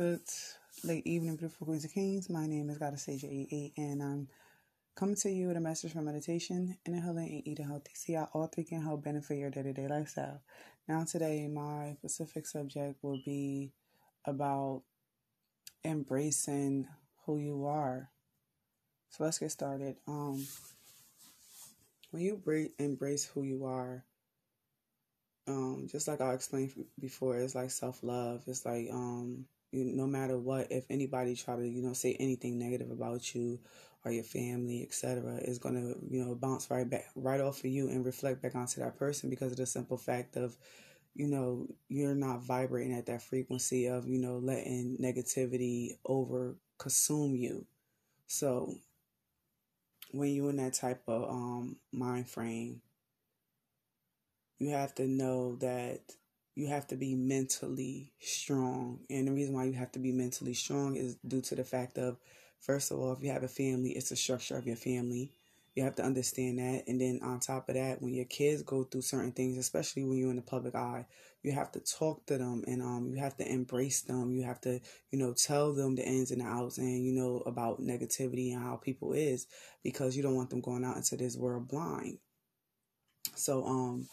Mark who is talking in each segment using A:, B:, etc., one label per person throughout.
A: Good late evening, beautiful queens and kings. My name is Goddess Staysia 88, and I'm coming to you with a message from meditation, inner healing, and eating healthy. See how all three can help benefit your day to day lifestyle. Now, today, my specific subject will be about embracing who you are. So let's get started. Um, when you embrace who you are, um, just like I explained before, it's like self love. It's like um, no matter what, if anybody try to you know say anything negative about you or your family, etc., is gonna you know bounce right back right off of you and reflect back onto that person because of the simple fact of you know you're not vibrating at that frequency of you know letting negativity over consume you. So when you're in that type of um mind frame you have to know that you have to be mentally strong. And the reason why you have to be mentally strong is due to the fact of, first of all, if you have a family, it's the structure of your family. You have to understand that. And then on top of that, when your kids go through certain things, especially when you're in the public eye, you have to talk to them and um you have to embrace them. You have to, you know, tell them the ins and outs and, you know, about negativity and how people is because you don't want them going out into this world blind. So um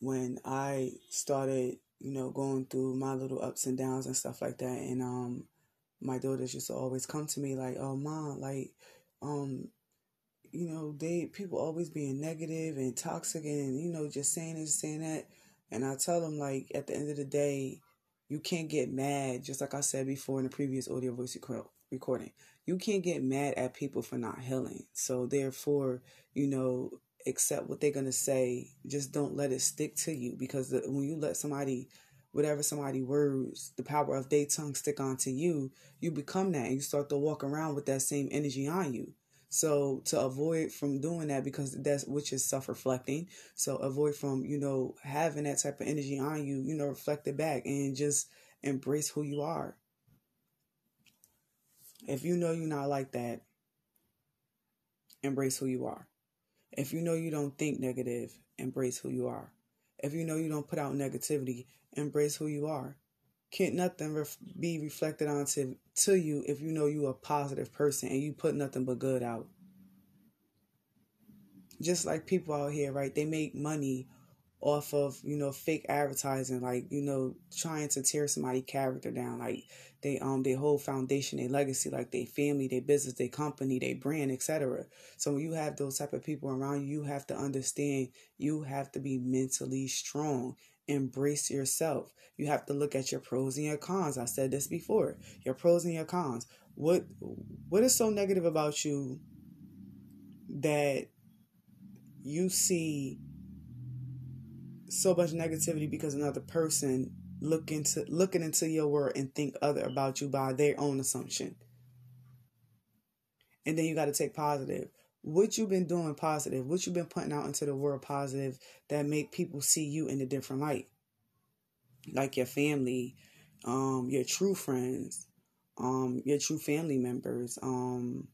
A: when I started, you know, going through my little ups and downs and stuff like that. And um my daughters used to always come to me like, Oh mom, like, um, you know, they people always being negative and toxic and, you know, just saying this, saying that. And I tell them like at the end of the day, you can't get mad, just like I said before in the previous audio voice recording. You can't get mad at people for not healing. So therefore, you know, accept what they're going to say. Just don't let it stick to you because the, when you let somebody, whatever somebody words, the power of their tongue stick onto you, you become that and you start to walk around with that same energy on you. So to avoid from doing that because that's which is self-reflecting. So avoid from, you know, having that type of energy on you, you know, reflect it back and just embrace who you are. If you know you're not like that, embrace who you are. If you know you don't think negative, embrace who you are. If you know you don't put out negativity, embrace who you are. Can't nothing ref- be reflected onto to you if you know you a positive person and you put nothing but good out. Just like people out here, right? They make money off of you know fake advertising like you know trying to tear somebody character down like they um their whole foundation their legacy like their family their business their company their brand etc so when you have those type of people around you you have to understand you have to be mentally strong. Embrace yourself. You have to look at your pros and your cons. I said this before your pros and your cons. What what is so negative about you that you see so much negativity because another person look into looking into your world and think other about you by their own assumption. And then you got to take positive. What you've been doing positive, what you've been putting out into the world positive that make people see you in a different light. Like your family, um, your true friends, um, your true family members, um,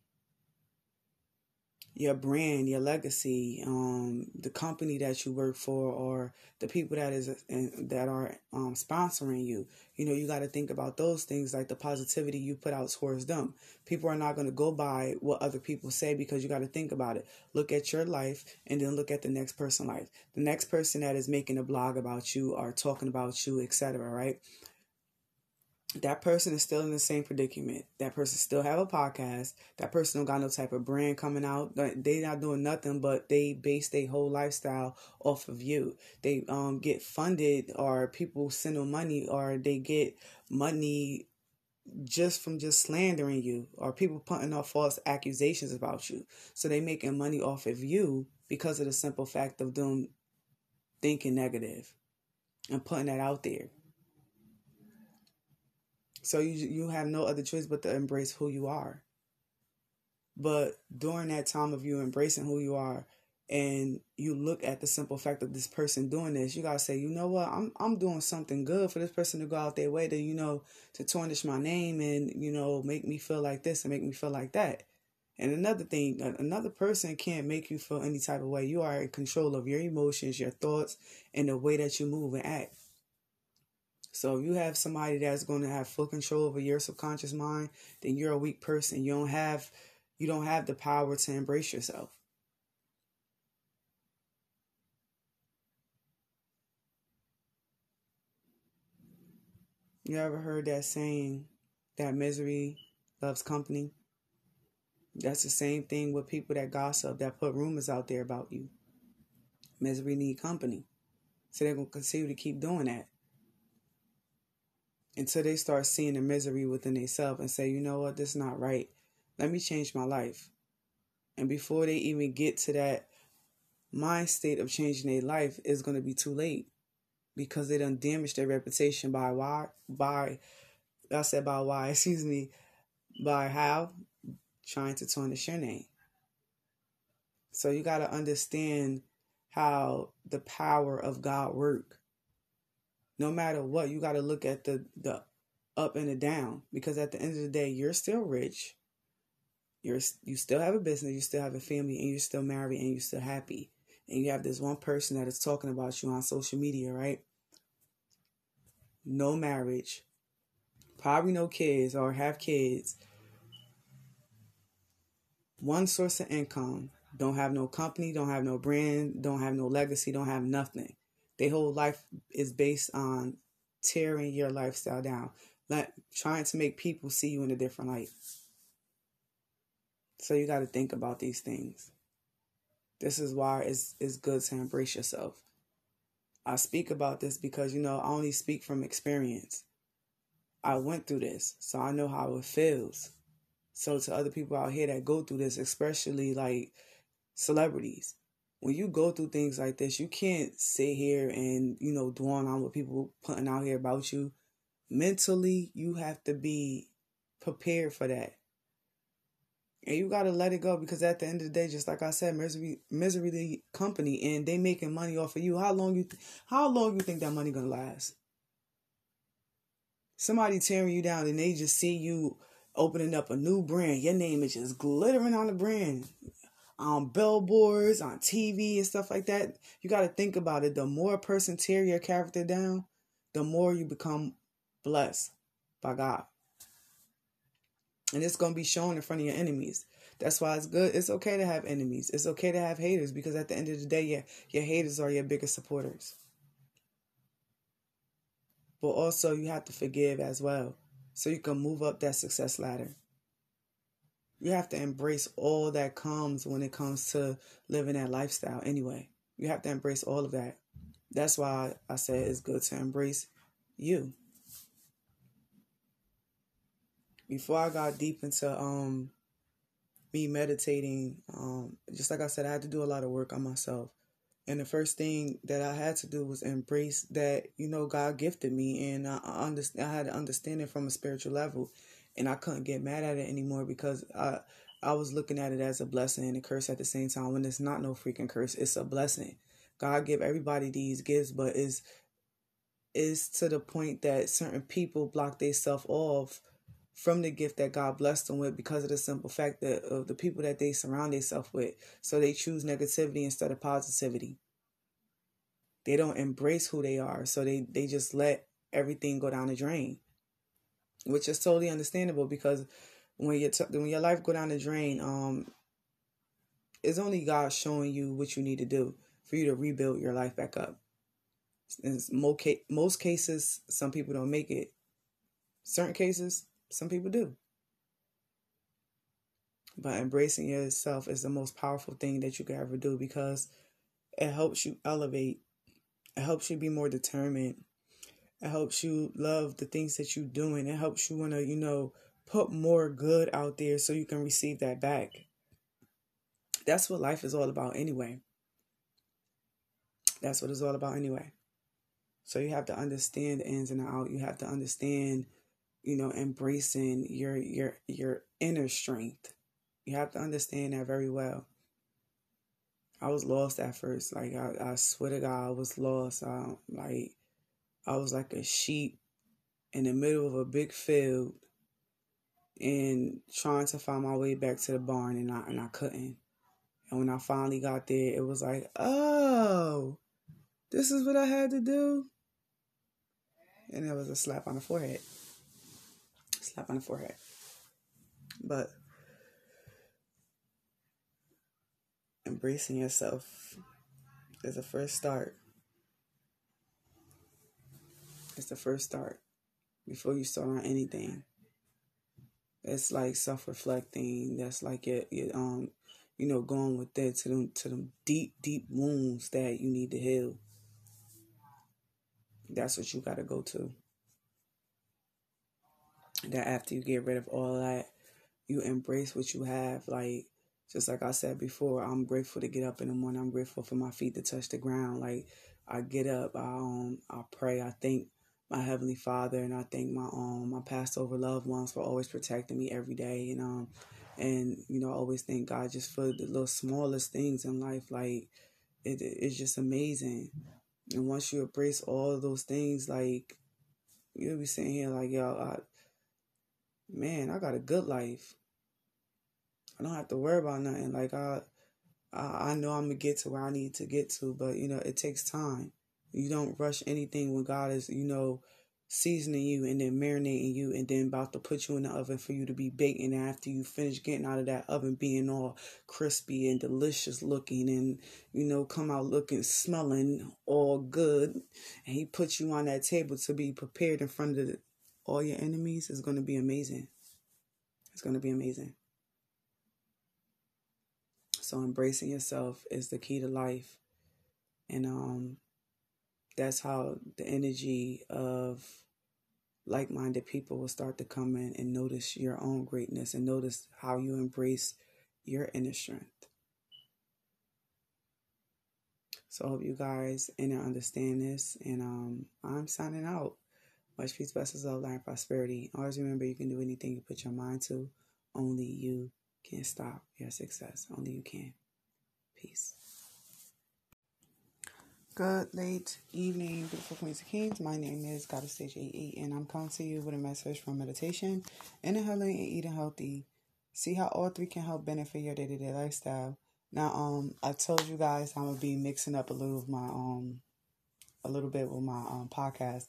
A: your brand, your legacy, um, the company that you work for, or the people that is that are um, sponsoring you. You know, you got to think about those things, like the positivity you put out towards them. People are not going to go by what other people say because you got to think about it. Look at your life, and then look at the next person's life. The next person that is making a blog about you or talking about you, etc. Right? That person is still in the same predicament. That person still have a podcast. That person don't got no type of brand coming out. They not doing nothing, but they base their whole lifestyle off of you. They um get funded, or people send them money, or they get money just from just slandering you, or people putting off false accusations about you. So they making money off of you because of the simple fact of them thinking negative and putting that out there. So you you have no other choice but to embrace who you are. But during that time of you embracing who you are and you look at the simple fact of this person doing this, you gotta say, you know what, I'm I'm doing something good for this person to go out their way to, you know, to tarnish my name and, you know, make me feel like this and make me feel like that. And another thing, another person can't make you feel any type of way. You are in control of your emotions, your thoughts, and the way that you move and act. So if you have somebody that's going to have full control over your subconscious mind, then you're a weak person. You don't have you don't have the power to embrace yourself. You ever heard that saying that misery loves company? That's the same thing with people that gossip, that put rumors out there about you. Misery need company. So they're going to continue to keep doing that until they start seeing the misery within themselves and say, you know what, this is not right. Let me change my life. And before they even get to that mind state of changing their life, it's going to be too late because they done damaged their reputation by why, by, I said by why, excuse me, by how trying to tarnish your name. So you got to understand how the power of God work. No matter what, you got to look at the the up and the down because at the end of the day, you're still rich. You're you still have a business, you still have a family, and you're still married, and you're still happy. And you have this one person that is talking about you on social media, right? No marriage, probably no kids or have kids. One source of income, don't have no company, don't have no brand, don't have no legacy, don't have nothing. Their whole life is based on tearing your lifestyle down, like trying to make people see you in a different light. So you got to think about these things. This is why it's, it's good to embrace yourself. I speak about this because, you know, I only speak from experience. I went through this, so I know how it feels. So to other people out here that go through this, especially like celebrities. When you go through things like this, you can't sit here and, you know, dwell on what people putting out here about you. Mentally, you have to be prepared for that. And you gotta let it go because at the end of the day, just like I said, misery misery the company and they making money off of you. How long you th- how long you think that money gonna last? Somebody tearing you down and they just see you opening up a new brand. Your name is just glittering on the brand on billboards, on TV and stuff like that. You got to think about it. The more a person tear your character down, the more you become blessed by God. And it's going to be shown in front of your enemies. That's why it's good. It's okay to have enemies. It's okay to have haters because at the end of the day, your, your haters are your biggest supporters. But also, you have to forgive as well so you can move up that success ladder you have to embrace all that comes when it comes to living that lifestyle anyway. You have to embrace all of that. That's why I said it's good to embrace you. Before I got deep into um me meditating, um, just like I said, I had to do a lot of work on myself. And the first thing that I had to do was embrace that, you know, God gifted me and I, I understand I had to understand it from a spiritual level and I couldn't get mad at it anymore because I I was looking at it as a blessing and a curse at the same time when it's not no freaking curse. It's a blessing. God give everybody these gifts but is is to the point that certain people block themselves off from the gift that God blessed them with because of the simple fact that of the people that they surround themselves with. So they choose negativity instead of positivity. They don't embrace who they are. So they they just let everything go down the drain which is totally understandable because when your t- when your life go down the drain, um, it's only God showing you what you need to do for you to rebuild your life back up. In most, most cases, some people don't make it. Certain cases, some people do. But embracing yourself is the most powerful thing that you can ever do because it helps you elevate. It helps you be more determined. It helps you love the things that you're doing. It helps you want to, you know, put more good out there so you can receive that back. That's what life is all about anyway. That's what it's all about anyway. So you have to understand the ins and the out. You have to understand, you know, embracing your your your inner strength. You have to understand that very well. I was lost at first. Like I, I swear to God, I was lost. Um, like I was like a sheep in the middle of a big field and trying to find my way back to the barn and I and I couldn't. And when I finally got there, it was like, oh, this is what I had to do. and it was a slap on the forehead. Slap on the forehead. But embracing yourself is a first start. It's the first start before you start on anything. It's like self-reflecting. That's like it, it um, you know, going with that to them to them deep, deep wounds that you need to heal. That's what you got to go to. That after you get rid of all that, you embrace what you have. Like just like I said before, I'm grateful to get up in the morning. I'm grateful for my feet to touch the ground. Like I get up, I um, I pray, I thank my heavenly Father, and I thank my um my past over loved ones for always protecting me every day, and um, and you know I always thank God just for the little smallest things in life. Like it, it's just amazing, and once you embrace all those things, like you'll be sitting here like yo, I, man, I got a good life. I don't have to worry about nothing. Like I, I, I know I'm gonna get to where I need to get to, but you know it takes time. You don't rush anything when God is, you know, seasoning you and then marinating you and then about to put you in the oven for you to be baked. And after you finish getting out of that oven, being all crispy and delicious looking and, you know, come out looking, smelling all good. And He puts you on that table to be prepared in front of the, all your enemies. It's going to be amazing. It's going to be amazing. So embracing yourself is the key to life. And um that's how the energy of like-minded people will start to come in and notice your own greatness and notice how you embrace your inner strength. So I hope you guys in and understand this. And um, I'm signing out. Much peace, blessings, love, life, prosperity. Always remember you can do anything you put your mind to. Only you can stop your success. Only you can. Peace. Good late evening, beautiful queens and kings. My name is Goddess Staysia 88, and I'm coming to you with a message from meditation, inhaling and eating healthy. See how all three can help benefit your day to day lifestyle. Now, um, I told you guys I'm gonna be mixing up a little of my um, a little bit with my um podcast.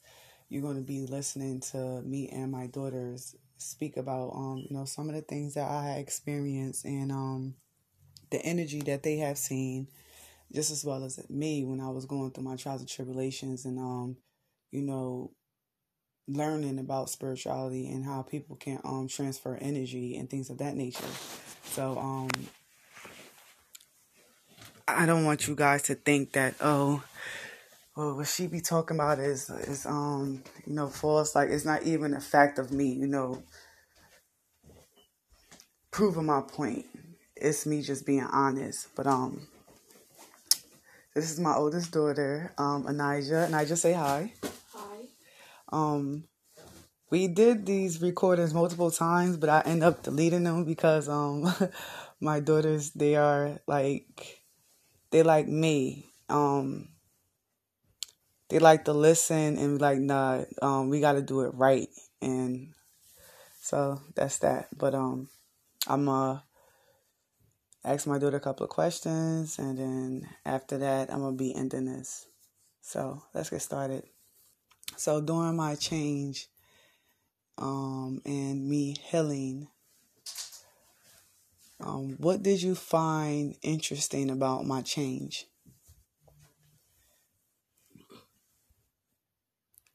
A: You're gonna be listening to me and my daughters speak about um, you know, some of the things that I experienced and um, the energy that they have seen just as well as me when I was going through my trials and tribulations and um, you know, learning about spirituality and how people can um transfer energy and things of that nature. So um I don't want you guys to think that oh well what she be talking about is is um you know false like it's not even a fact of me, you know, proving my point. It's me just being honest. But um this is my oldest daughter, um, Anijah. Anijah, say hi.
B: Hi.
A: Um, we did these recordings multiple times, but I end up deleting them because um, my daughters they are like they like me. Um, they like to listen and like, nah, um, we got to do it right, and so that's that. But um, I'm uh ask my daughter a couple of questions, and then after that, I'm gonna be ending this. So let's get started. So during my change, um, and me healing, um, what did you find interesting about my change?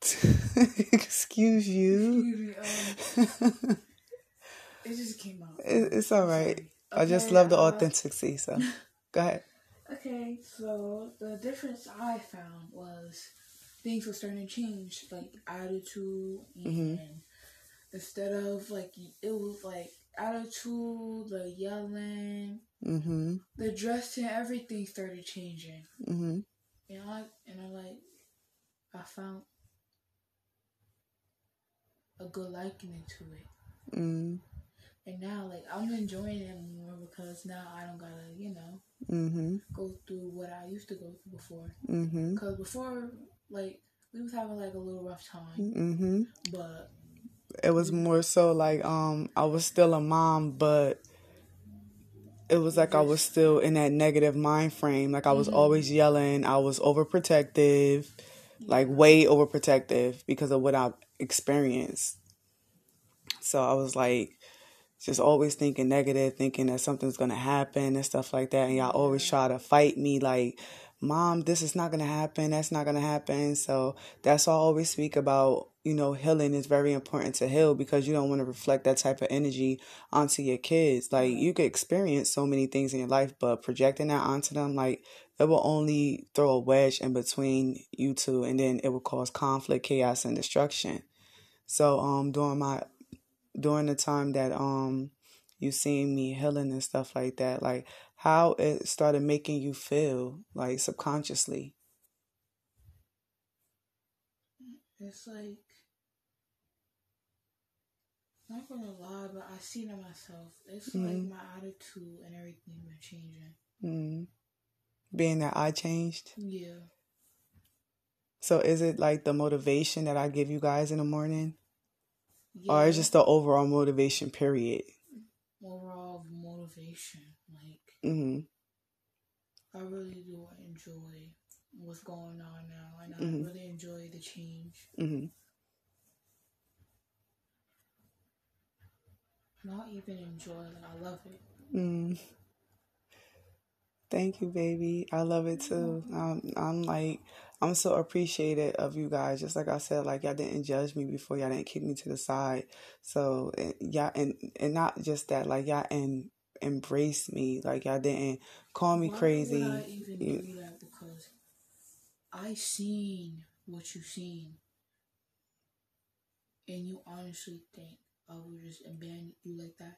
A: Excuse you.
B: Excuse me, um, it just came out.
A: It, it's all right. I just love the authenticity. So go ahead.
B: Okay, so the difference I found was things were starting to change, like attitude, and instead of like it was like attitude, the yelling,
A: Mm-hmm.
B: the dressing, everything started changing.
A: Mm-hmm.
B: And I and I like I found a good liking to it.
A: Mm-hmm.
B: And now, like, I'm enjoying it more because now I don't gotta, you know,
A: Mm-hmm.
B: go through what I used to go through before.
A: Mm-hmm.
B: Because before, like, we was having like a little rough time,
A: Mm-hmm.
B: but
A: It was more so like um I was still a mom, but it was like I was still in that negative mind frame. Like I was always yelling. I was overprotective. like way overprotective because of what I've experienced. So I was like, just always thinking negative, thinking that something's gonna happen and stuff like that. And y'all always try to fight me like, Mom, this is not gonna happen, that's not gonna happen. So that's why I always speak about, you know, healing is very important to heal because you don't want to reflect that type of energy onto your kids. Like you could experience so many things in your life, but projecting that onto them, like it will only throw a wedge in between you two and then it will cause conflict, chaos and destruction. So um during my during the time that um you seen me healing and stuff like that, like how it started making you feel, like subconsciously.
B: It's like not gonna lie, but I seen it myself. It's mm-hmm. like my attitude and everything been changing.
A: Mm-hmm. Being that I changed.
B: Yeah.
A: So is it like the motivation that I give you guys in the morning? Yeah. Or just the overall motivation period?
B: Overall motivation. Like
A: mm-hmm.
B: I really do enjoy what's going on now and I mm-hmm. really enjoy the change.
A: Mm-hmm.
B: Not even enjoy, like I love it.
A: Mm. Thank you, baby. I love it too. I'm, I'm like, I'm so appreciative of you guys. Just like I said, like y'all didn't judge me before, y'all didn't kick me to the side. So y'all, and and not just that, like y'all and embrace me, like y'all didn't call me
B: Why
A: crazy.
B: I you, do that because I seen what you seen, and you honestly think I would just abandon you like that?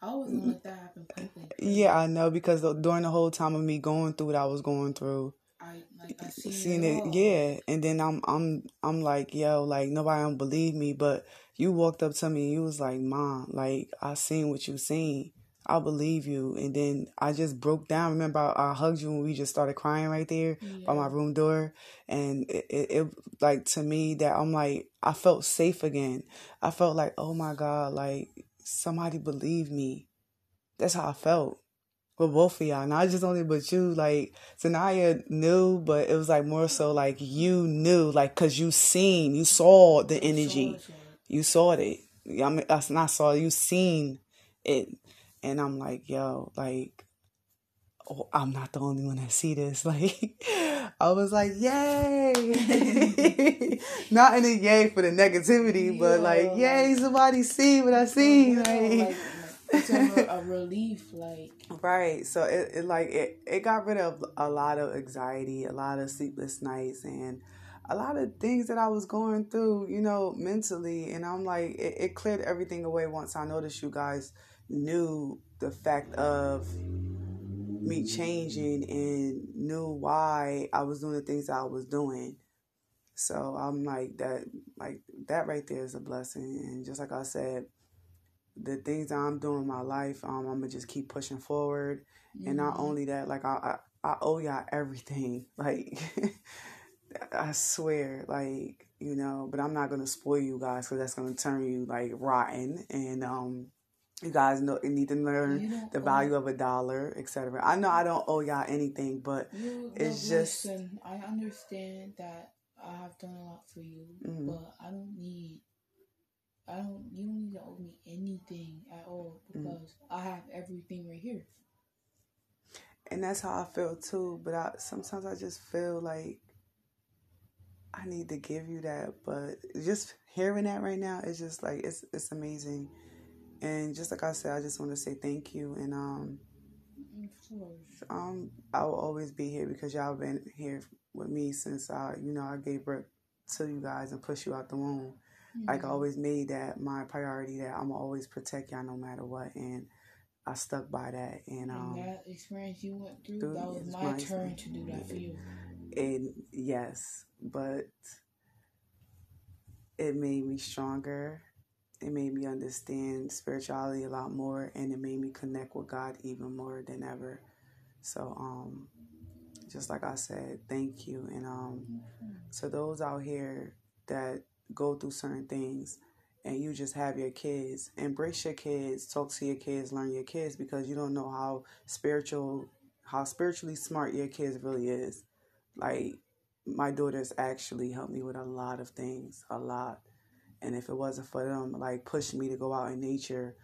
B: I wasn't let that happen.
A: Yeah, I know because during the whole time of me going through what I was going through,
B: I like I seen,
A: seen
B: it,
A: it yeah, and then I'm I'm I'm like yo, like nobody don't believe me, but you walked up to me and you was like, "Mom, like I seen what you seen." I believe you. And then I just broke down. Remember, I, I hugged you when we just started crying right there yeah. by my room door. And it, it, it, like, to me, that I'm like, I felt safe again. I felt like, oh my God, like somebody believed me. That's how I felt with both of y'all. Not just only but you, like Sanaya knew, but it was like more so like you knew, like cause you seen, you saw the energy, you saw it. I mean, I not saw you seen it, and I'm like, yo, like, oh, I'm not the only one that see this. Like, I was like, yay, not in a yay for the negativity, yeah, but like, yay, somebody see what I see.
B: like, like a, a relief, like
A: right. So it, it like it it got rid of a lot of anxiety, a lot of sleepless nights, and a lot of things that I was going through, you know, mentally. And I'm like, it, it cleared everything away once I noticed you guys knew the fact of me changing and knew why I was doing the things I was doing. So I'm like that like that right there is a blessing. And just like I said, the things that I'm doing in my life, um, I'm gonna just keep pushing forward. Mm-hmm. And not mm-hmm. only that, like I, I, I owe y'all everything. Like I swear, like you know. But I'm not gonna spoil you guys because that's gonna turn you like rotten. And um, you guys know need to learn the value of a dollar, etc. I know I don't owe y'all anything, but
B: you,
A: it's
B: just. Listen, I understand that I have done a lot for you, mm-hmm. but I don't need I don't. You don't need to owe me anything at all mm. because mm. I have everything right here.
A: And that's how I feel too. But I sometimes I just feel like I need to give you that. But just hearing that right now is just like it's it's amazing. And just like I said, I just want to say thank you. And um, um, I will always be here because y'all been here with me since I, you know, I gave birth to you guys and pushed you out the womb. Mm-hmm. Like I always made that my priority that I'm always protect y'all no matter what, and I stuck by that. And, um,
B: and that experience you went through, through that was my, my turn to do that for you.
A: And yes, but it made me stronger. It made me understand spirituality a lot more, and it made me connect with God even more than ever. So, um, just like I said, thank you. And um, to those out here that go through certain things and you just have your kids, embrace your kids, talk to your kids, learn your kids because you don't know how spiritual how spiritually smart your kids really is. Like my daughters actually helped me with a lot of things, a lot. And if it wasn't for them, like pushing me to go out in nature,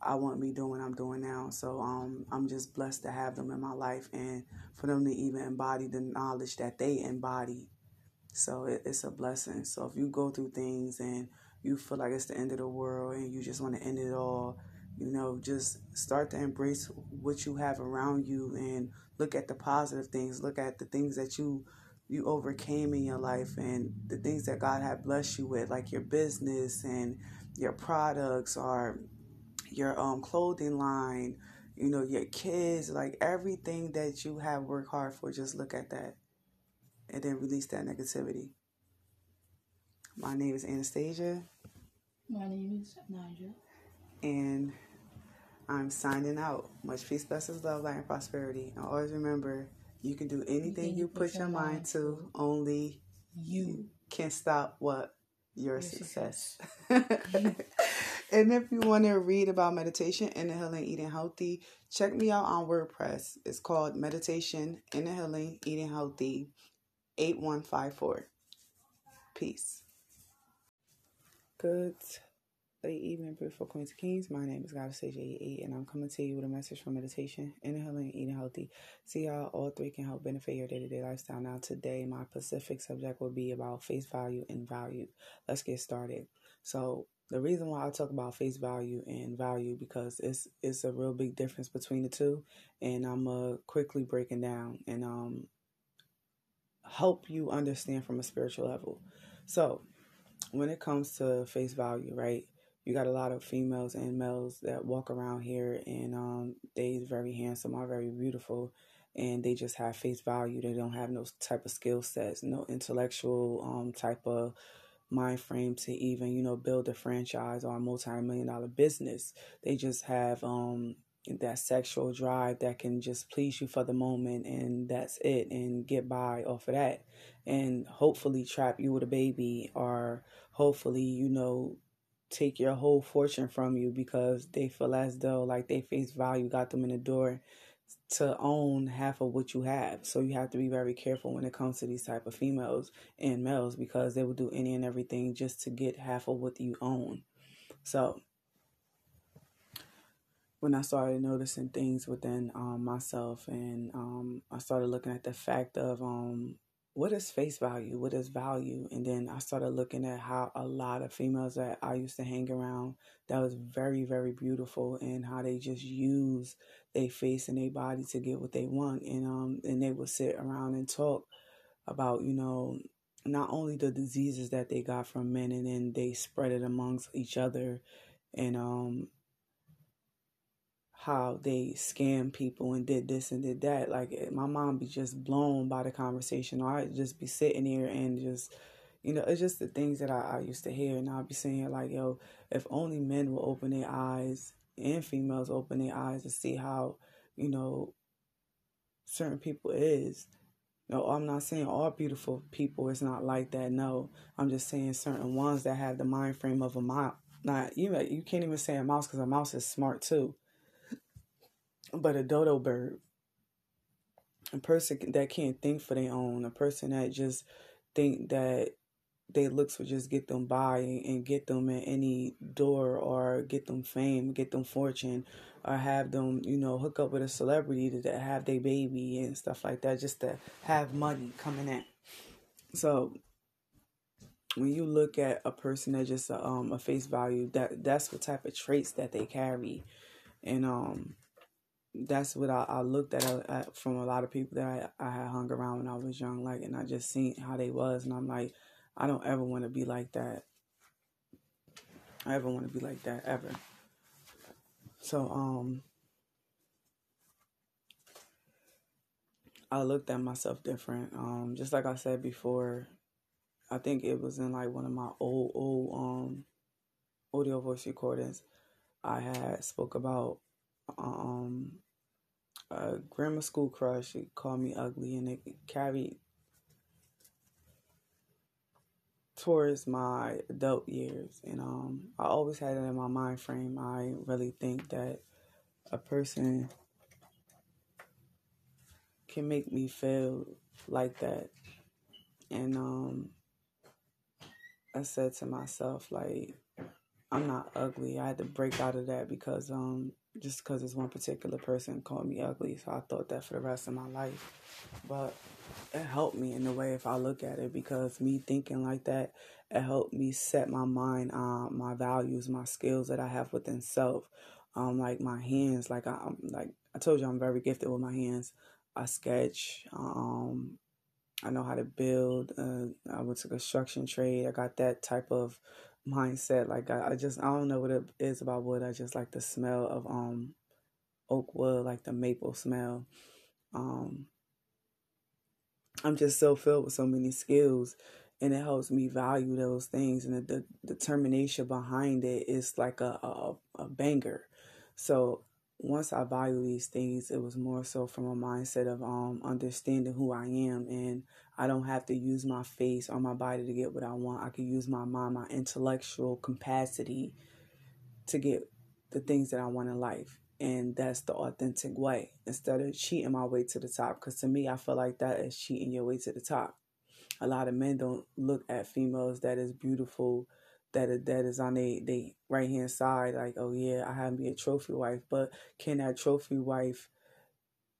A: I wouldn't be doing what I'm doing now. So um, I'm just blessed to have them in my life and for them to even embody the knowledge that they embody. So it, it's a blessing. So if you go through things and you feel like it's the end of the world and you just want to end it all, you know, just start to embrace what you have around you and look at the positive things. Look at the things that you you overcame in your life and the things that God had blessed you with, like your business and your products or your um clothing line, you know, your kids, like everything that you have worked hard for, just look at that and then release that negativity. My name is Anastasia.
B: My name is Anijah.
A: And I'm signing out. Much peace, blessings, love, light, and prosperity. And always remember, you can do anything you put your mind to. Only you can stop what your, your success. success. Mm-hmm. and if you want to read about meditation, inner healing, eating healthy, check me out on WordPress. It's called Meditation, Inner Healing, Eating Healthy, 8154. Peace. Good late evening, beautiful queens and kings. My name is Goddess AJ8, and I'm coming to you with a message from meditation, inhaling, eating healthy. See how all three can help benefit your day to day lifestyle. Now, today, my specific subject will be about face value and value. Let's get started. So, the reason why I talk about face value and value because it's it's a real big difference between the two, and I'm uh, quickly breaking down and um help you understand from a spiritual level. So, when it comes to face value, right? You got a lot of females and males that walk around here and um they very handsome are very beautiful and they just have face value. They don't have no type of skill sets no intellectual um type of mind frame to even you know build a franchise or a multi-million dollar business. They just have um that sexual drive that can just please you for the moment and that's it and get by off of that. And hopefully trap you with a baby or hopefully you know take your whole fortune from you because they feel as though like they face value got them in the door to own half of what you have. So you have to be very careful when it comes to these type of females and males because they will do any and everything just to get half of what you own. So when I started noticing things within um, myself and um, I started looking at the fact of um, what is face value? What is value? And then I started looking at how a lot of females that I used to hang around that was very, very beautiful and how they just use their face and their body to get what they want. And um and they would sit around and talk about, you know, not only the diseases that they got from men and then they spread it amongst each other and um how they scam people and did this and did that. Like eh, my mom be just blown by the conversation. Or I'd just be sitting here and just, you know, it's just the things that I, I used to hear. And I'd be saying like, yo, if only men will open their eyes and females open their eyes to see how, you know, certain people is. No, I'm not saying all beautiful people is not like that. No, I'm just saying certain ones that have the mind frame of a mouse. Not you. You can't even say a mouse because a mouse is smart too but a dodo bird, a person that can't think for their own, a person that just think that their looks will just get them by and get them in any door or get them fame, get them fortune, or have them, you know, hook up with a celebrity to have their baby and stuff like that, just to have money coming in. So when you look at a person that just um a face value, that that's what type of traits that they carry, and um that's what I, I looked at, uh, at, from a lot of people that I, I had hung around when I was young, like, and I just seen how they was, and I'm like, I don't ever want to be like that. I ever want to be like that ever. So, um, I looked at myself different. Um, just like I said before, I think it was in like one of my old, old, um, audio voice recordings. I had spoke about um a grammar school crush. Called me ugly, and it carried towards my adult years. And um, I always had it in my mind frame. I really think that a person can make me feel like that And um I said to myself, like, I'm not ugly. I had to break out of that because um just because this one particular person called me ugly, so I thought that for the rest of my life. But it helped me in a way if I look at it because me thinking like that, it helped me set my mind on my values, my skills that I have within self. Um, like my hands, like I, am like I told you, I'm very gifted with my hands. I sketch. Um, I know how to build. Uh, I went to construction trade. I got that type of mindset. Like I, I just I don't know what it is about wood. I just like the smell of um oak wood, like the maple smell. Um I'm just so filled with so many skills and it helps me value those things and the, the determination behind it is like a, a, a banger. So once I value these things, it was more so from a mindset of um understanding who I am and I don't have to use my face or my body to get what I want. I can use my mind, my intellectual capacity to get the things that I want in life. And that's the authentic way instead of cheating my way to the top. Because to me, I feel like that is cheating your way to the top. A lot of men don't look at females that is beautiful, that is, that is on the they right hand side, like, oh yeah, I have me a trophy wife. But can that trophy wife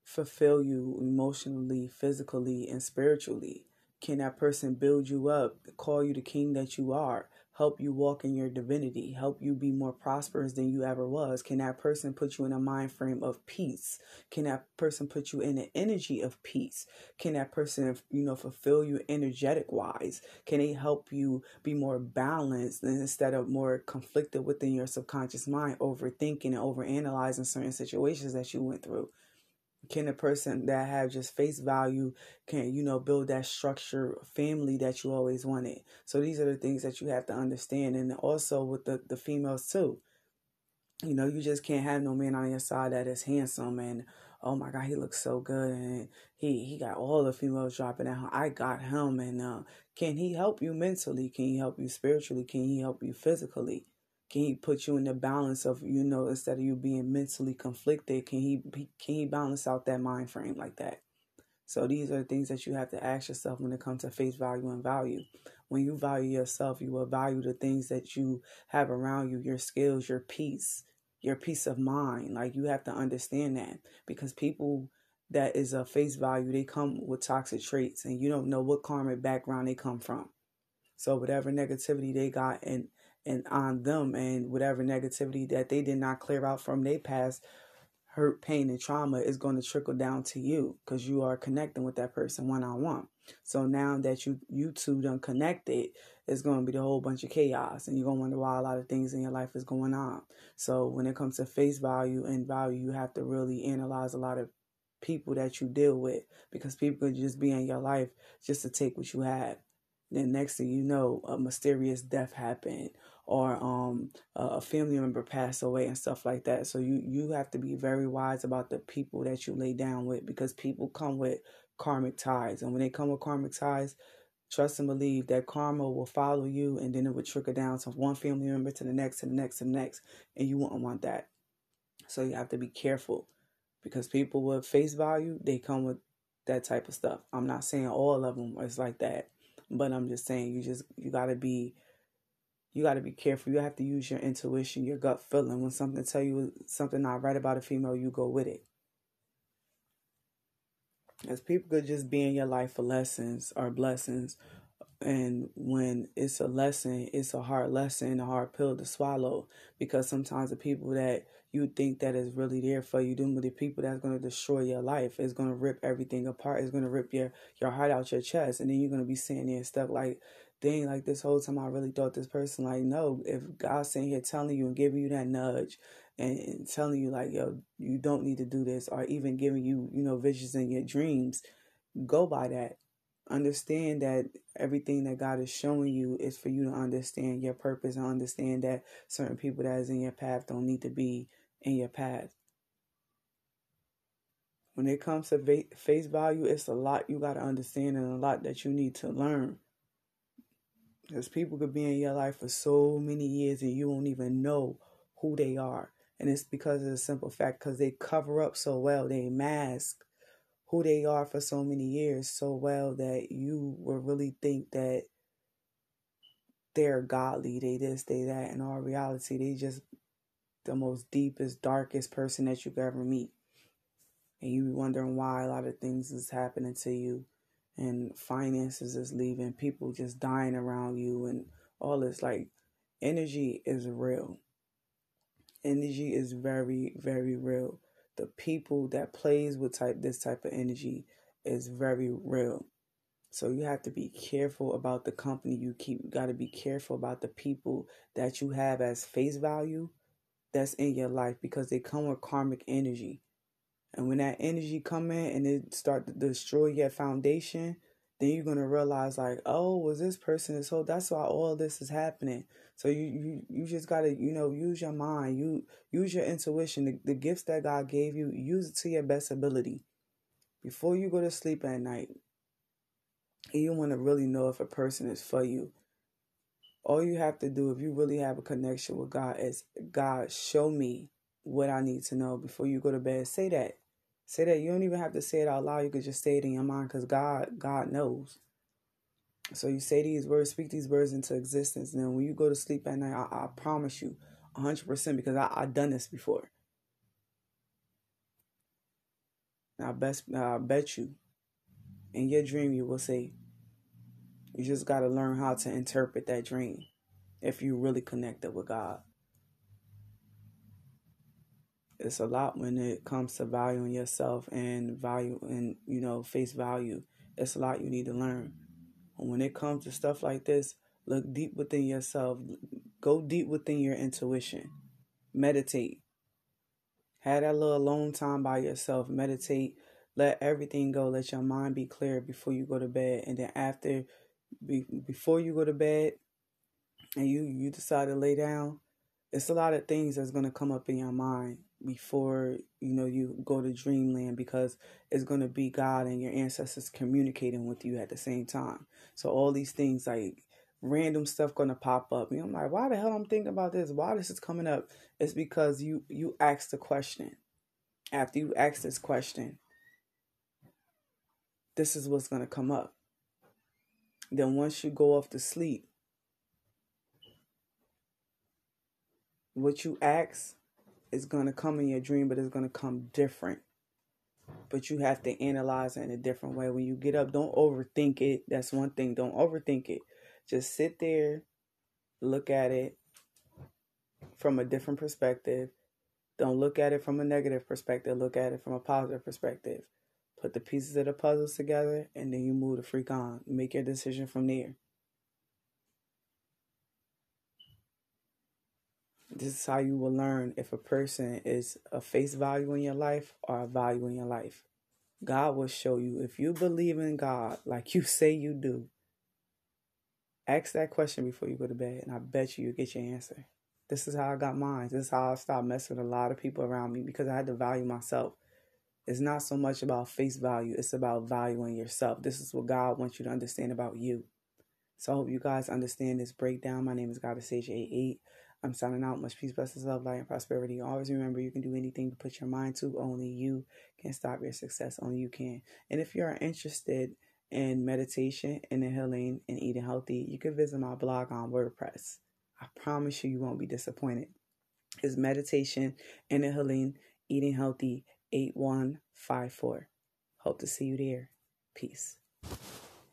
A: fulfill you emotionally, physically, and spiritually? Can that person build you up, call you the king that you are, help you walk in your divinity, help you be more prosperous than you ever was? Can that person put you in a mind frame of peace? Can that person put you in an energy of peace? Can that person, you know, fulfill you energetic wise? Can they help you be more balanced instead of more conflicted within your subconscious mind, overthinking and overanalyzing certain situations that you went through? Can a person that have just face value can you know build that structure family that you always wanted? So these are the things that you have to understand and also with the the females too. You know you just can't have no man on your side that is handsome and oh my god he looks so good and he he got all the females dropping out. I got him and uh, can he help you mentally? Can he help you spiritually? Can he help you physically can he put you in the balance of you know instead of you being mentally conflicted? Can he can he balance out that mind frame like that? So these are things that you have to ask yourself when it comes to face value and value. When you value yourself, you will value the things that you have around you, your skills, your peace, your peace of mind. Like you have to understand that because people that is a face value, they come with toxic traits and you don't know what karmic background they come from. So whatever negativity they got and and on them and whatever negativity that they did not clear out from their past hurt, pain, and trauma is going to trickle down to you because you are connecting with that person one on one. So now that you you two done connected, it's going to be the whole bunch of chaos, and you're going to wonder why a lot of things in your life is going on. So when it comes to face value and value, you have to really analyze a lot of people that you deal with because people could just be in your life just to take what you have. Then next thing you know, a mysterious death happened or um, a family member pass away and stuff like that. So you you have to be very wise about the people that you lay down with because people come with karmic ties, and when they come with karmic ties, trust and believe that karma will follow you, and then it would trickle down from one family member to the next, to the next, to the next, and you wouldn't want that. So you have to be careful because people with face value they come with that type of stuff. I'm not saying all of them is like that, but I'm just saying you just you got to be you got to be careful. You have to use your intuition, your gut feeling. When something tell you something not right about a female, you go with it. As people could just be in your life for lessons or blessings, and when it's a lesson, it's a hard lesson, a hard pill to swallow. Because sometimes the people that you think that is really there for you, them the people that's to destroy your life. It's going to rip everything apart. It's going to rip your your heart out your chest, and then you're to be sitting there stuck like thing like this whole time I really thought this person like no if God's sitting here telling you and giving you that nudge and, and, telling you like yo you don't need to do this or even giving you you know visions in your dreams go by that. Understand that everything that God is showing you is for you to understand your purpose and understand that certain people that is in your path don't need to be in your path. When it comes to face value it's a lot you got to understand and a lot that you need to learn because people could be in your life for so many years and you won't even know who they are. And it's because of the simple fact because they cover up so well, they mask who they are for so many years so well that you will really think that they're godly, they this, they that. In all reality, they just the most deepest, darkest person that you could ever meet. And you be wondering why a lot of things is happening to you and finances is leaving, people just dying around you and all this like energy is real. Energy is very, very real. The people that plays with type this type of energy is very real. So you have to be careful about the company you keep. You got to be careful about the people that you have as face value that's in your life because they come with karmic energy. And when that energy come in and it start to destroy your foundation, then you're gonna realize like, oh, was this person this whole that's why all this is happening. So you you you just gotta, you know, use your mind, you use your intuition, the, the gifts that God gave you, use it to your best ability. Before you go to sleep at night, you want to really know if a person is for you, all you have to do if you really have a connection with God is God, show me what I need to know before you go to bed. Say that. Say that. You don't even have to say it out loud. You could just say it in your mind because God, God knows. So you say these words, speak these words into existence. And then when you go to sleep at night, I, I promise you, 100% because I, I've done this before. I best I bet you in your dream you will say you just got to learn how to interpret that dream if you really connected with God. It's a lot when it comes to valuing yourself and value and you know face value. It's a lot you need to learn. And when it comes to stuff like this, look deep within yourself. Go deep within your intuition. Meditate. Have that little alone time by yourself. Meditate. Let everything go. Let your mind be clear before you go to bed. And then after be, before you go to bed and you you decide to lay down, it's a lot of things that's going to come up in your mind before you know you go to dreamland because it's going to be God and your ancestors communicating with you at the same time. So all these things like random stuff going to pop up. And I'm like, why the hell I'm thinking about this? Why this is coming up? It's because you you asked the question. After you ask this question, this is what's going to come up. Then once you go off to sleep, what you ask is going to come in your dream, but it's going to come different. But you have to analyze it in a different way. When you get up, don't overthink it. That's one thing. Don't overthink it. Just sit there, look at it from a different perspective. Don't look at it from a negative perspective. Look at it from a positive perspective. Put the pieces of the puzzles together, and then you move the freak on. Make your decision from there. This is how you will learn if a person is a face value in your life or a value in your life. God will show you. If you believe in God like you say you do, ask that question before you go to bed, and I bet you you get your answer. This is how I got mine. This is how I stopped messing with a lot of people around me because I had to value myself. It's not so much about face value, it's about valuing yourself. This is what God wants you to understand about you. So I hope you guys understand this breakdown. My name is Goddess Staysia 88. I'm signing out. Much peace, blessings, love, light, and prosperity. Always remember you can do anything to put your mind to. Only you can stop your success. Only you can. And if you are interested in meditation and in healing and eating healthy, you can visit my blog on WordPress. I promise you, you won't be disappointed. It's meditation and in healing, eating healthy, 8154. Hope to see you there. Peace.